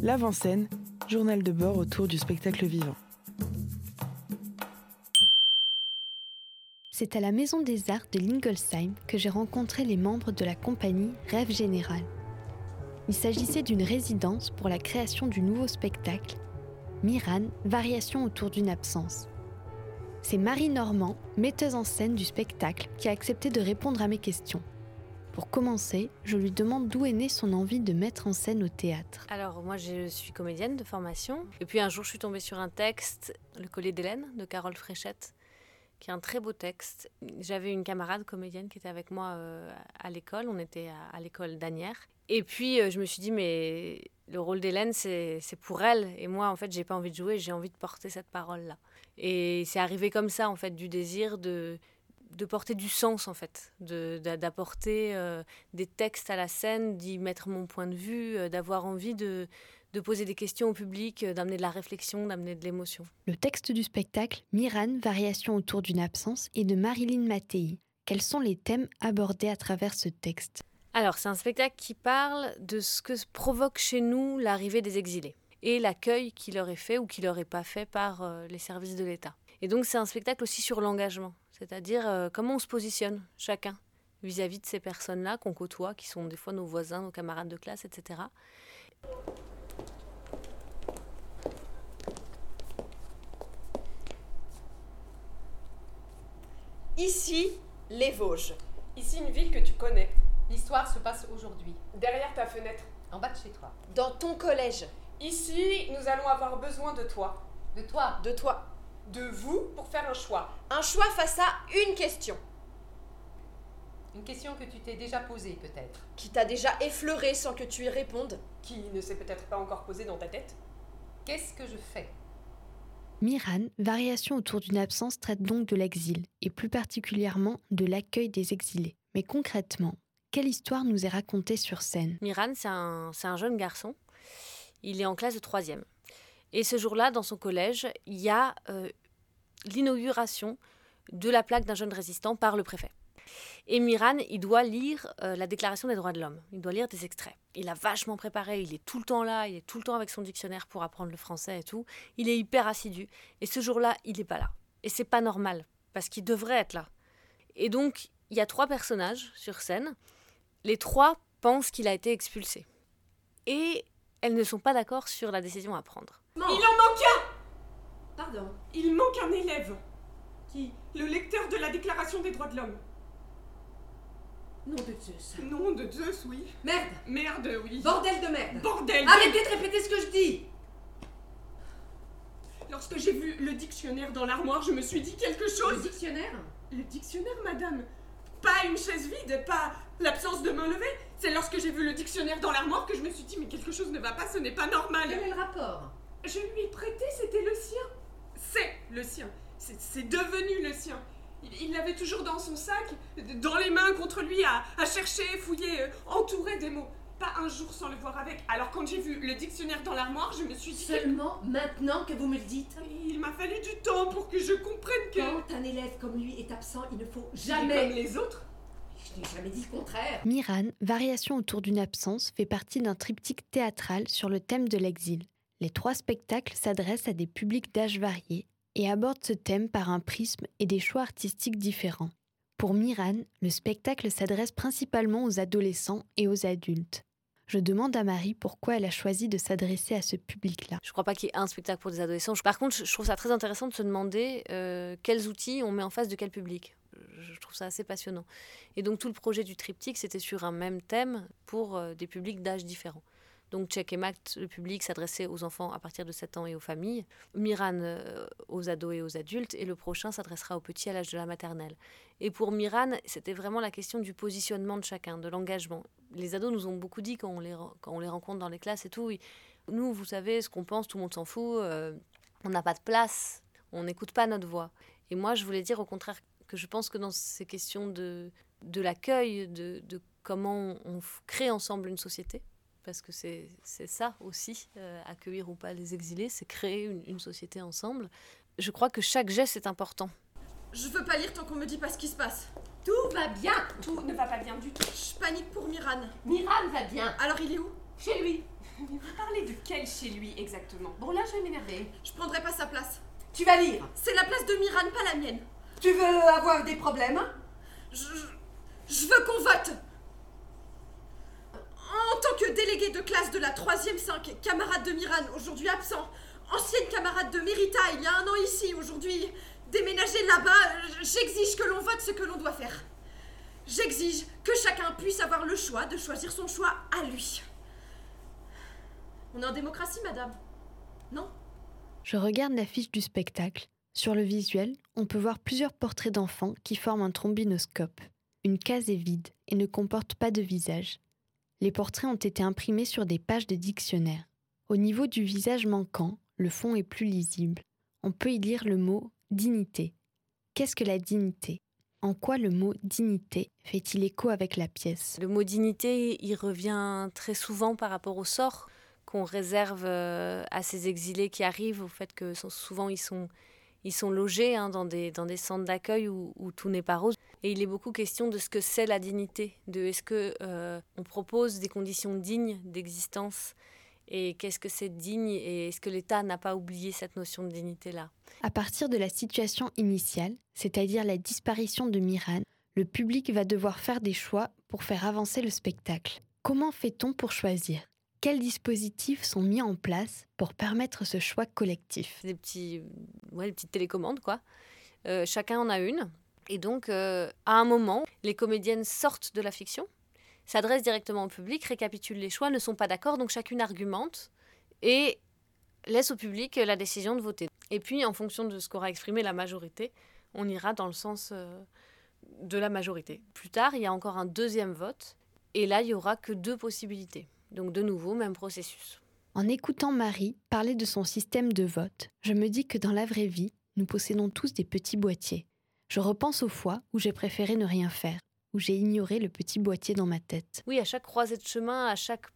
L'avant-scène, journal de bord autour du spectacle vivant. C'est à la Maison des Arts de Lingolsheim que j'ai rencontré les membres de la compagnie Rêve Général. Il s'agissait d'une résidence pour la création du nouveau spectacle, Miran, variation autour d'une absence. C'est Marie Normand, metteuse en scène du spectacle, qui a accepté de répondre à mes questions. Pour commencer, je lui demande d'où est née son envie de mettre en scène au théâtre. Alors moi je suis comédienne de formation et puis un jour je suis tombée sur un texte, Le collier d'Hélène de Carole Fréchette, qui est un très beau texte. J'avais une camarade comédienne qui était avec moi euh, à l'école, on était à, l'école d'Anières. Et puis euh, je me suis dit, mais le rôle d'Hélène, c'est pour elle. Et moi, en fait, j'ai pas envie de jouer, j'ai envie de porter cette parole-là. Et c'est arrivé comme ça, en fait, du désir de, de porter du sens, en fait, d'apporter euh, des textes à la scène, d'y mettre mon point de vue, d'avoir envie de, de poser des questions au public, euh, d'amener de la réflexion, d'amener de l'émotion. Le texte du spectacle, Miran, Variation autour d'une absence, est de Marilyn Mattei. Quels sont les thèmes abordés à travers ce texte? Alors, c'est un spectacle qui parle de ce que provoque chez nous l'arrivée des exilés et l'accueil qui leur est fait ou qui leur est pas fait par euh, les services de l'État. Et donc, c'est un spectacle aussi sur l'engagement, c'est-à-dire euh, comment on se positionne chacun vis-à-vis -vis de ces personnes-là qu'on côtoie, qui sont des fois nos voisins, nos camarades de classe, etc. Ici, les Vosges. Ici, une ville que tu connais. L'histoire se passe aujourd'hui. Derrière ta fenêtre. En bas de chez toi. Dans ton collège. Ici, nous allons avoir besoin de toi. De toi. De toi. De vous pour faire un choix. Un choix face à une question. Une question que tu t'es déjà posée peut-être. Qui t'a déjà effleuré sans que tu y répondes. Qui ne s'est peut-être pas encore posée dans ta tête. Qu'est-ce que je fais? Miran, Variation autour d'une absence, traite donc de l'exil, et plus particulièrement de l'accueil des exilés. Mais concrètement, quelle histoire nous est racontée sur scène? Miran, c'est un, jeune garçon. Il est en classe de troisième. Et ce jour-là, dans son collège, il y a euh, l'inauguration de la plaque d'un jeune résistant par le préfet. Et Miran, il doit lire euh, la Déclaration des droits de l'homme. Il doit lire des extraits. Il a vachement préparé. Il est tout le temps là. Il est tout le temps avec son dictionnaire pour apprendre le français et tout. Il est hyper assidu. Et ce jour-là, il n'est pas là. Et c'est pas normal parce qu'il devrait être là. Et donc, il y a trois personnages sur scène. Les trois pensent qu'il a été expulsé. Et elles ne sont pas d'accord sur la décision à prendre. Il en manque un Pardon Il manque un élève. Qui Le lecteur de la Déclaration des droits de l'homme. Nom de Zeus. Nom de Zeus, oui. Merde Merde, oui. Bordel de merde Bordel de- Arrêtez de répéter ce que je dis Lorsque j'ai vu le dictionnaire dans l'armoire, je me suis dit quelque Le chose. dictionnaire Le dictionnaire, madame. Pas une chaise vide, pas l'absence de main levée. C'est lorsque j'ai vu le dictionnaire dans l'armoire que je me suis dit, mais quelque chose ne va pas, ce n'est pas normal. Quel est le rapport Je lui ai prêté, c'était le sien. C'est le sien. C'est devenu le sien. Il- l'avait toujours dans son sac, dans les mains contre lui, à, à chercher, fouiller, euh, entouré des mots. Pas un jour sans le voir avec. Alors quand j'ai vu le dictionnaire dans l'armoire, je me suis dit... que- Seulement maintenant que vous me le dites Il m'a fallu du temps pour que je comprenne que... Quand un élève comme lui est absent, il ne faut jamais... Comme les autres. Je n'ai jamais dit le contraire Miran, Variation autour d'une absence, fait partie d'un triptyque théâtral sur le thème de l'exil. Les trois spectacles s'adressent à des publics d'âge variés et abordent ce thème par un prisme et des choix artistiques différents. Pour Miran, le spectacle s'adresse principalement aux adolescents et aux adultes. Je demande à Marie pourquoi elle a choisi de s'adresser à ce public-là. Je crois pas qu'il y ait un spectacle pour des adolescents. Par contre, je trouve ça très intéressant de se demander euh, quels outils on met en face de quel public. Je trouve ça assez passionnant. Et donc tout le projet du triptyque, c'était sur un même thème pour euh, des publics d'âge différents. Donc Check et Mact, le public s'adressait aux enfants à partir de 7 ans et aux familles. Miran euh, aux ados et aux adultes. Et le prochain s'adressera aux petits à l'âge de la maternelle. Et pour Miran, c'était vraiment la question du positionnement de chacun, de l'engagement. Les ados nous ont beaucoup dit quand on les, rencontre dans les classes et tout. Nous, vous savez, ce qu'on pense, tout le monde s'en fout. euh, on n'a pas de place. On n'écoute pas notre voix. Et moi, je voulais dire au contraire que je pense que dans ces questions de, de l'accueil, de, comment on crée ensemble une société, parce que c'est ça aussi, euh, accueillir ou pas les exilés, c'est créer une, une société ensemble. Je crois que chaque geste est important. Je veux pas lire tant qu'on me dit pas ce qui se passe. Tout va bien Tout ne va pas bien du tout. Je panique pour Miran. Miran va bien Alors il est où? Chez lui Mais vous parlez de quel chez lui exactement? Bon, là, je vais m'énerver. Je prendrai pas sa place. Tu vas lire. C'est la place de Miran, pas la mienne. Tu veux avoir des problèmes? Hein Je, je veux qu'on vote. En de classe de la 3ème 5, camarade de Miran, aujourd'hui absent, ancienne camarade de Mérita, il y a un an ici, aujourd'hui déménagé là-bas, j'exige que l'on vote ce que l'on doit faire. J'exige que chacun puisse avoir le choix de choisir son choix à lui. On est en démocratie, madame Non? Je regarde l'affiche du spectacle. Sur le visuel, on peut voir plusieurs portraits d'enfants qui forment un trombinoscope. Une case est vide et ne comporte pas de visage. Les portraits ont été imprimés sur des pages de dictionnaire. Au niveau du visage manquant, le fond est plus lisible. On peut y lire le mot dignité. Qu'est-ce que la dignité? En quoi le mot dignité fait-il écho avec la pièce? Le mot dignité, il revient très souvent par rapport au sort qu'on réserve euh, à ces exilés qui arrivent, au fait que souvent ils sont, logés hein, dans, des, centres d'accueil où, tout n'est pas rose. Et il est beaucoup question de ce que c'est la dignité, de est-ce que euh, on propose des conditions dignes d'existence et qu'est-ce que c'est digne et est-ce que l'État n'a pas oublié cette notion de dignité-là? À partir de la situation initiale, c'est-à-dire la disparition de Miran, le public va devoir faire des choix pour faire avancer le spectacle. Comment fait-on pour choisir? Quels dispositifs sont mis en place pour permettre ce choix collectif? Des petits, ouais, des petites télécommandes, quoi. Euh, chacun en a une. Et donc, euh, à un moment, les comédiennes sortent de la fiction, s'adressent directement au public, récapitulent les choix, ne sont pas d'accord, donc chacune argumente et laisse au public la décision de voter. Et puis, en fonction de ce qu'aura exprimé la majorité, on ira dans le sens euh, de la majorité. Plus tard, il y a encore un deuxième vote, et là, il n'y aura que deux possibilités. Donc de nouveau, même processus. En écoutant Marie parler de son système de vote, je me dis que dans la vraie vie, nous possédons tous des petits boîtiers. Je repense aux fois où j'ai préféré ne rien faire, où j'ai ignoré le petit boîtier dans ma tête. Oui, à chaque croisée de chemin, à chaque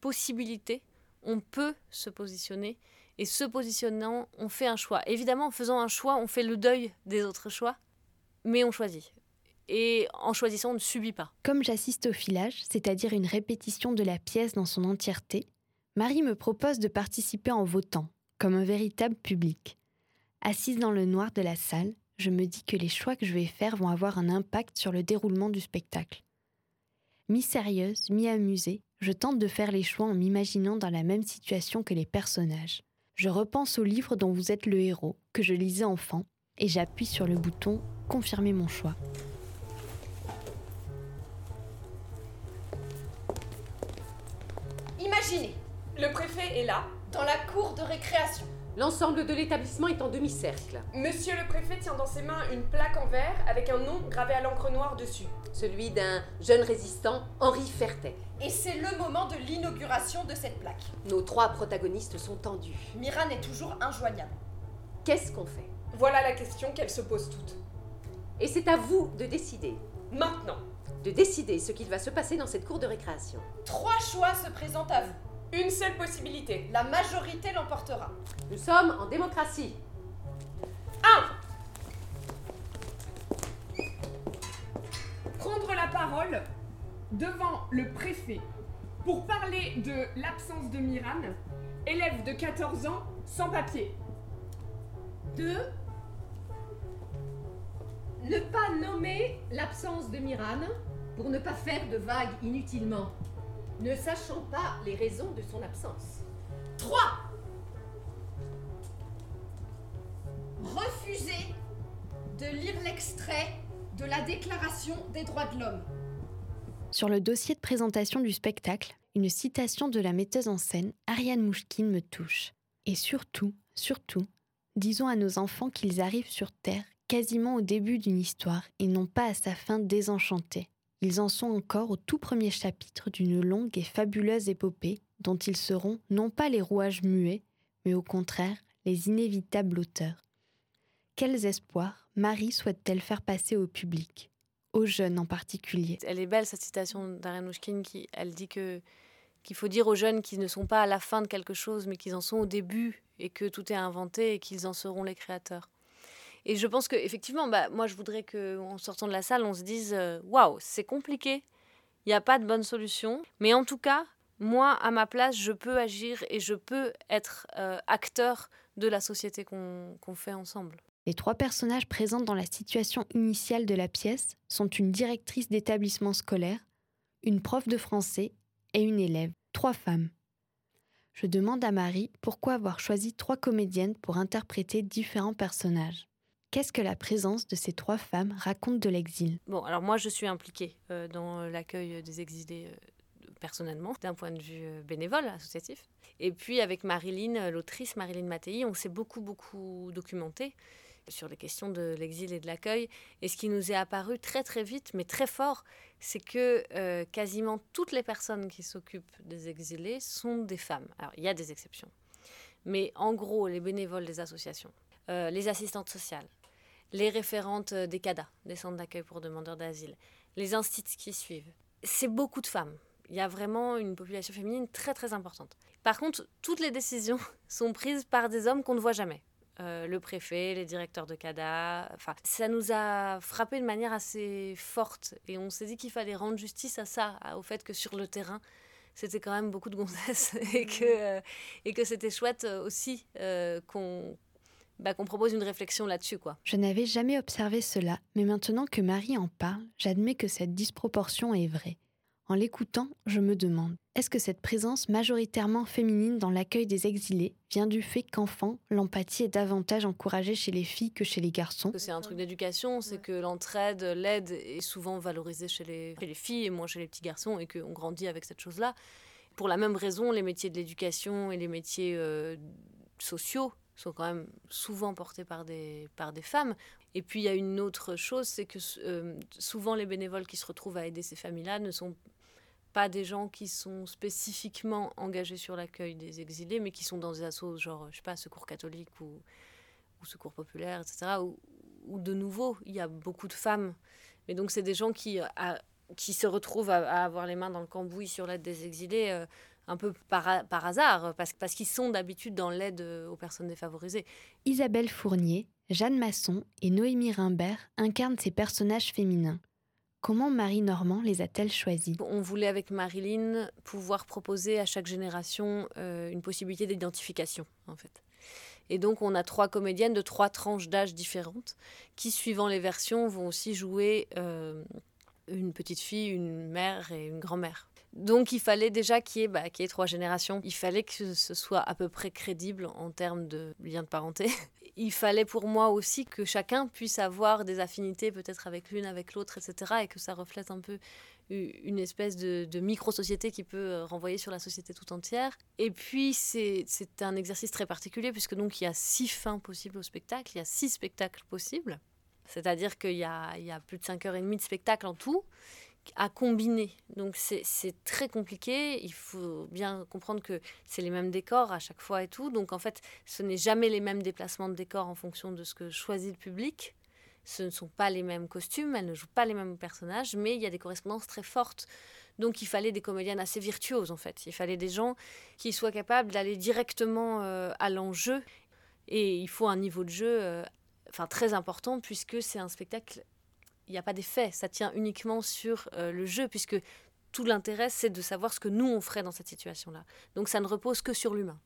possibilité, on peut se positionner. Et se positionnant, on fait un choix. Évidemment, en faisant un choix, on fait le deuil des autres choix, mais on choisit et en choisissant, on ne subit pas. Comme j'assiste au filage, c'est-à-dire une répétition de la pièce dans son entièreté, Marie me propose de participer en votant, comme un véritable public. Assise dans le noir de la salle, je me dis que les choix que je vais faire vont avoir un impact sur le déroulement du spectacle. Mi-sérieuse, mi-amusée, je tente de faire les choix en m'imaginant dans la même situation que les personnages. Je repense au livre dont vous êtes le héros, que je lisais enfant, et j'appuie sur le bouton Confirmer mon choix. Imaginez, le préfet est là, dans la cour de récréation. L'ensemble de l'établissement est en demi-cercle. Monsieur le préfet tient dans ses mains une plaque en verre avec un nom gravé à l'encre noire dessus. Celui d'un jeune résistant, Henri Fertet. Et c'est le moment de l'inauguration de cette plaque. Nos trois protagonistes sont tendus. Miran est toujours injoignable. Qu'est-ce qu'on fait? Voilà la question qu'elles se posent toutes. Et c'est à vous de décider. Maintenant. De décider ce qu'il va se passer dans cette cour de récréation. Trois choix se présentent à vous. Une seule possibilité. La majorité l'emportera. Nous sommes en démocratie. 1. Prendre la parole devant le préfet pour parler de l'absence de Miran, élève de 14 ans sans papier. 2. Ne pas nommer l'absence de Miran pour ne pas faire de vagues inutilement, ne sachant pas les raisons de son absence. 3. Refuser de lire l'extrait de la Déclaration des droits de l'homme. Sur le dossier de présentation du spectacle, une citation de la metteuse en scène Ariane Mouchkine me touche. Et surtout, surtout, disons à nos enfants qu'ils arrivent sur Terre quasiment au début d'une histoire et non pas à sa fin désenchantée. Ils en sont encore au tout premier chapitre d'une longue et fabuleuse épopée dont ils seront non pas les rouages muets, mais au contraire les inévitables auteurs. Quels espoirs Marie souhaite-t-elle faire passer au public, aux jeunes en particulier? Elle est belle cette citation d'Ariane Mouchkine qui elle dit que qu'il faut dire aux jeunes qu'ils ne sont pas à la fin de quelque chose, mais qu'ils en sont au début et que tout est inventé et qu'ils en seront les créateurs. Et je pense que effectivement, bah, moi, je voudrais qu'en sortant de la salle, on se dise waouh, c'est compliqué, il n'y a pas de bonne solution, mais en tout cas, moi, à ma place, je peux agir et je peux être euh, acteur de la société qu'on fait ensemble. Les trois personnages présents dans la situation initiale de la pièce sont une directrice d'établissement scolaire, une prof de français et une élève, trois femmes. Je demande à Marie pourquoi avoir choisi trois comédiennes pour interpréter différents personnages. Qu'est-ce que la présence de ces trois femmes raconte de l'exil? Bon, alors moi je suis impliquée euh, dans l'accueil des exilés euh, personnellement, d'un point de vue euh, bénévole, associatif. Et puis avec Marilyn, euh, l'autrice Marilyn Mattei, on s'est beaucoup, beaucoup documenté sur les questions de l'exil et de l'accueil. Et ce qui nous est apparu très, très vite, mais très fort, c'est que euh, quasiment toutes les personnes qui s'occupent des exilés sont des femmes. Alors, il y a des exceptions. Mais en gros, les bénévoles des associations, les assistantes sociales, les référentes des CADA, des centres d'accueil pour demandeurs d'asile, les instituts qui suivent, c'est beaucoup de femmes il y a vraiment une population féminine très très importante. Par contre, toutes les décisions sont prises par des hommes qu'on ne voit jamais. Euh, le préfet, les directeurs de CADA, enfin, ça nous a frappé de manière assez forte et on s'est dit qu'il fallait rendre justice à ça, au fait que sur le terrain, c'était quand même beaucoup de gonzesses et que, euh, et que c'était chouette aussi euh, qu'on bah, qu'on propose une réflexion là-dessus. quoi. Je n'avais jamais observé cela, mais maintenant que Marie en parle, j'admets que cette disproportion est vraie. En l'écoutant, je me demande, est-ce que cette présence majoritairement féminine dans l'accueil des exilés vient du fait qu'enfant, l'empathie est davantage encouragée chez les filles que chez les garçons? C'est un truc d'éducation, c'est que l'entraide, l'aide est souvent valorisée chez les, les, filles et moins chez les petits garçons et qu'on grandit avec cette chose-là. Pour la même raison, les métiers de l'éducation et les métiers euh, sociaux sont quand même souvent portés par des, par des femmes. Et puis il y a une autre chose, c'est que euh, souvent les bénévoles qui se retrouvent à aider ces familles-là ne sont pas des gens qui sont spécifiquement engagés sur l'accueil des exilés, mais qui sont dans des assos genre, je sais pas, Secours catholique ou, ou Secours populaire, etc. Ou, de nouveau, il y a beaucoup de femmes. Mais donc, c'est des gens qui, qui se retrouvent à, avoir les mains dans le cambouis sur l'aide des exilés. Euh, un peu par, hasard, parce, parce qu'ils sont d'habitude dans l'aide aux personnes défavorisées. Isabelle Fournier, Jeanne Masson et Noémie Rimbert incarnent ces personnages féminins. Comment Marie Normand les a-t-elle choisis On voulait avec Marilyn pouvoir proposer à chaque génération euh, une possibilité d'identification, en fait. Et donc on a trois comédiennes de trois tranches d'âge différentes qui, suivant les versions, vont aussi jouer euh, une petite fille, une mère et une grand-mère. Donc il fallait déjà qu'il y, bah, ait trois générations. Il fallait que ce soit à peu près crédible en termes de lien de parenté. Il fallait pour moi aussi que chacun puisse avoir des affinités peut-être avec l'une, avec l'autre, etc. Et que ça reflète un peu une espèce de, micro-société qui peut euh, renvoyer sur la société tout entière. Et puis c'est un exercice très particulier puisque donc il y a six fins possibles au spectacle, il y a six spectacles possibles. C'est-à-dire qu'il y a, il y a plus de 5 heures et demie de spectacle en tout à combiner. Donc c'est très compliqué. Il faut bien comprendre que c'est les mêmes décors à chaque fois et tout. Donc en fait, ce n'est jamais les mêmes déplacements de décors en fonction de ce que choisit le public. Ce ne sont pas les mêmes costumes, elles ne jouent pas les mêmes personnages, mais il y a des correspondances très fortes. Donc il fallait des comédiennes assez virtuoses en fait. Il fallait des gens qui soient capables d'aller directement euh, à l'enjeu. Et il faut un niveau de jeu euh, enfin, très important puisque c'est un spectacle il n'y a pas d'effet, ça tient uniquement sur euh, le jeu, puisque tout l'intérêt, c'est de savoir ce que nous, on ferait dans cette situation-là. Donc ça ne repose que sur l'humain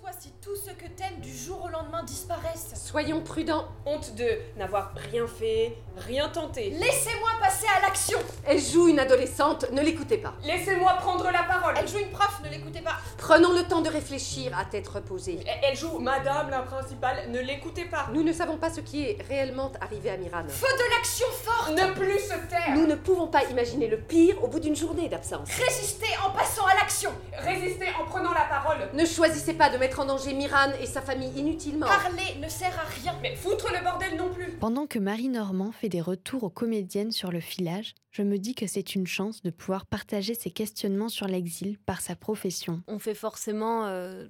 toi si tout ce que t'aimes du jour au lendemain disparaissent Soyons prudents. Honte de n'avoir rien fait, rien tenté. Laissez-moi passer à l'action Elle joue une adolescente, ne l'écoutez pas. Laissez-moi prendre la parole. Elle joue une prof, ne l'écoutez pas. Prenons le temps de réfléchir à tête reposée. Elle joue Madame la principale, ne l'écoutez pas. Nous ne savons pas ce qui est réellement arrivé à Miran. Faut de l'action forte Ne plus se taire Nous ne pouvons pas imaginer le pire au bout d'une journée d'absence. Résistez en passant à l'action Résistez en prenant la parole Ne choisissez pas de mettre en danger Miran et sa famille inutilement. Parler ne sert à rien. Mais foutre le bordel non plus. Pendant que Marie Normand fait des retours aux comédiennes sur le filage, je me dis que c'est une chance de pouvoir partager ses questionnements sur l'exil par sa profession. On fait forcément euh,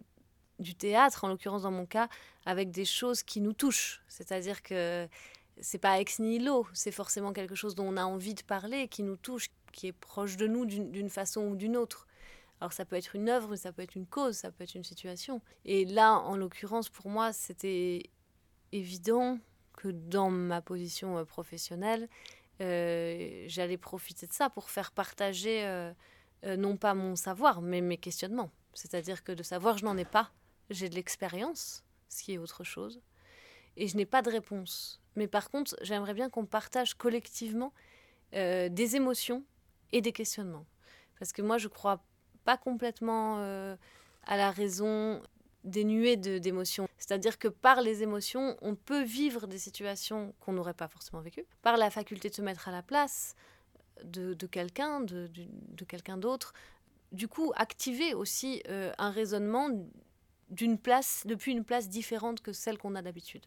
du théâtre, en l'occurrence dans mon cas, avec des choses qui nous touchent. C'est-à-dire que c'est pas ex nihilo, c'est forcément quelque chose dont on a envie de parler, qui nous touche, qui est proche de nous d'une façon ou d'une autre. Alors ça peut être une œuvre, ça peut être une cause, ça peut être une situation. Et là, en l'occurrence, pour moi, c'était évident que dans ma position euh, professionnelle, euh, j'allais profiter de ça pour faire partager euh, non pas mon savoir, mais mes questionnements. C'est-à-dire que de savoir, je n'en ai pas. J'ai de l'expérience, ce qui est autre chose. Et je n'ai pas de réponse. Mais par contre, j'aimerais bien qu'on partage collectivement des émotions et des questionnements. Parce que moi, je crois pas complètement euh, à la raison dénuée d'émotions. C'est-à-dire que par les émotions, on peut vivre des situations qu'on n'aurait pas forcément vécues. Par la faculté de se mettre à la place de, quelqu'un, de, quelqu'un d'autre. Du coup, activer aussi euh, un raisonnement d'une place, depuis une place différente que celle qu'on a d'habitude.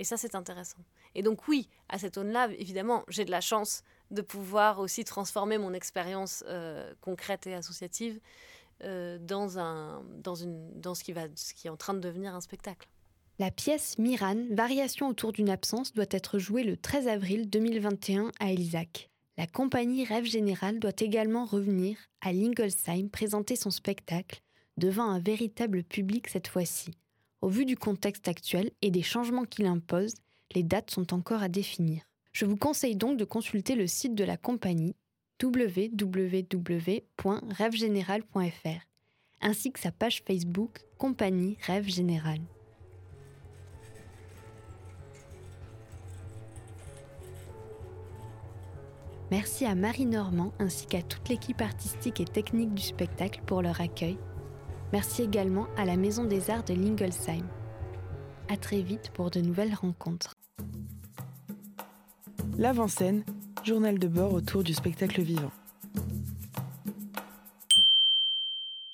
Et ça, c'est intéressant. Et donc oui, à cette aune-là, évidemment, j'ai de la chance de pouvoir aussi transformer mon expérience euh, concrète et associative euh, dans, un, dans, une, dans ce, qui va, ce qui est en train de devenir un spectacle. La pièce Miran, Variation autour d'une absence, doit être jouée le 13 avril 2021 à Elisac. La compagnie Rêve Général doit également revenir à Lingolsheim présenter son spectacle devant un véritable public cette fois-ci. Au vu du contexte actuel et des changements qu'il impose, les dates sont encore à définir. Je vous conseille donc de consulter le site de la compagnie www.rêvegénéral.fr ainsi que sa page Facebook Compagnie Rêve Général. Merci à Marie Normand ainsi qu'à toute l'équipe artistique et technique du spectacle pour leur accueil. Merci également à la Maison des Arts de Lingolsheim. À très vite pour de nouvelles rencontres. L'avant-scène, journal de bord autour du spectacle vivant.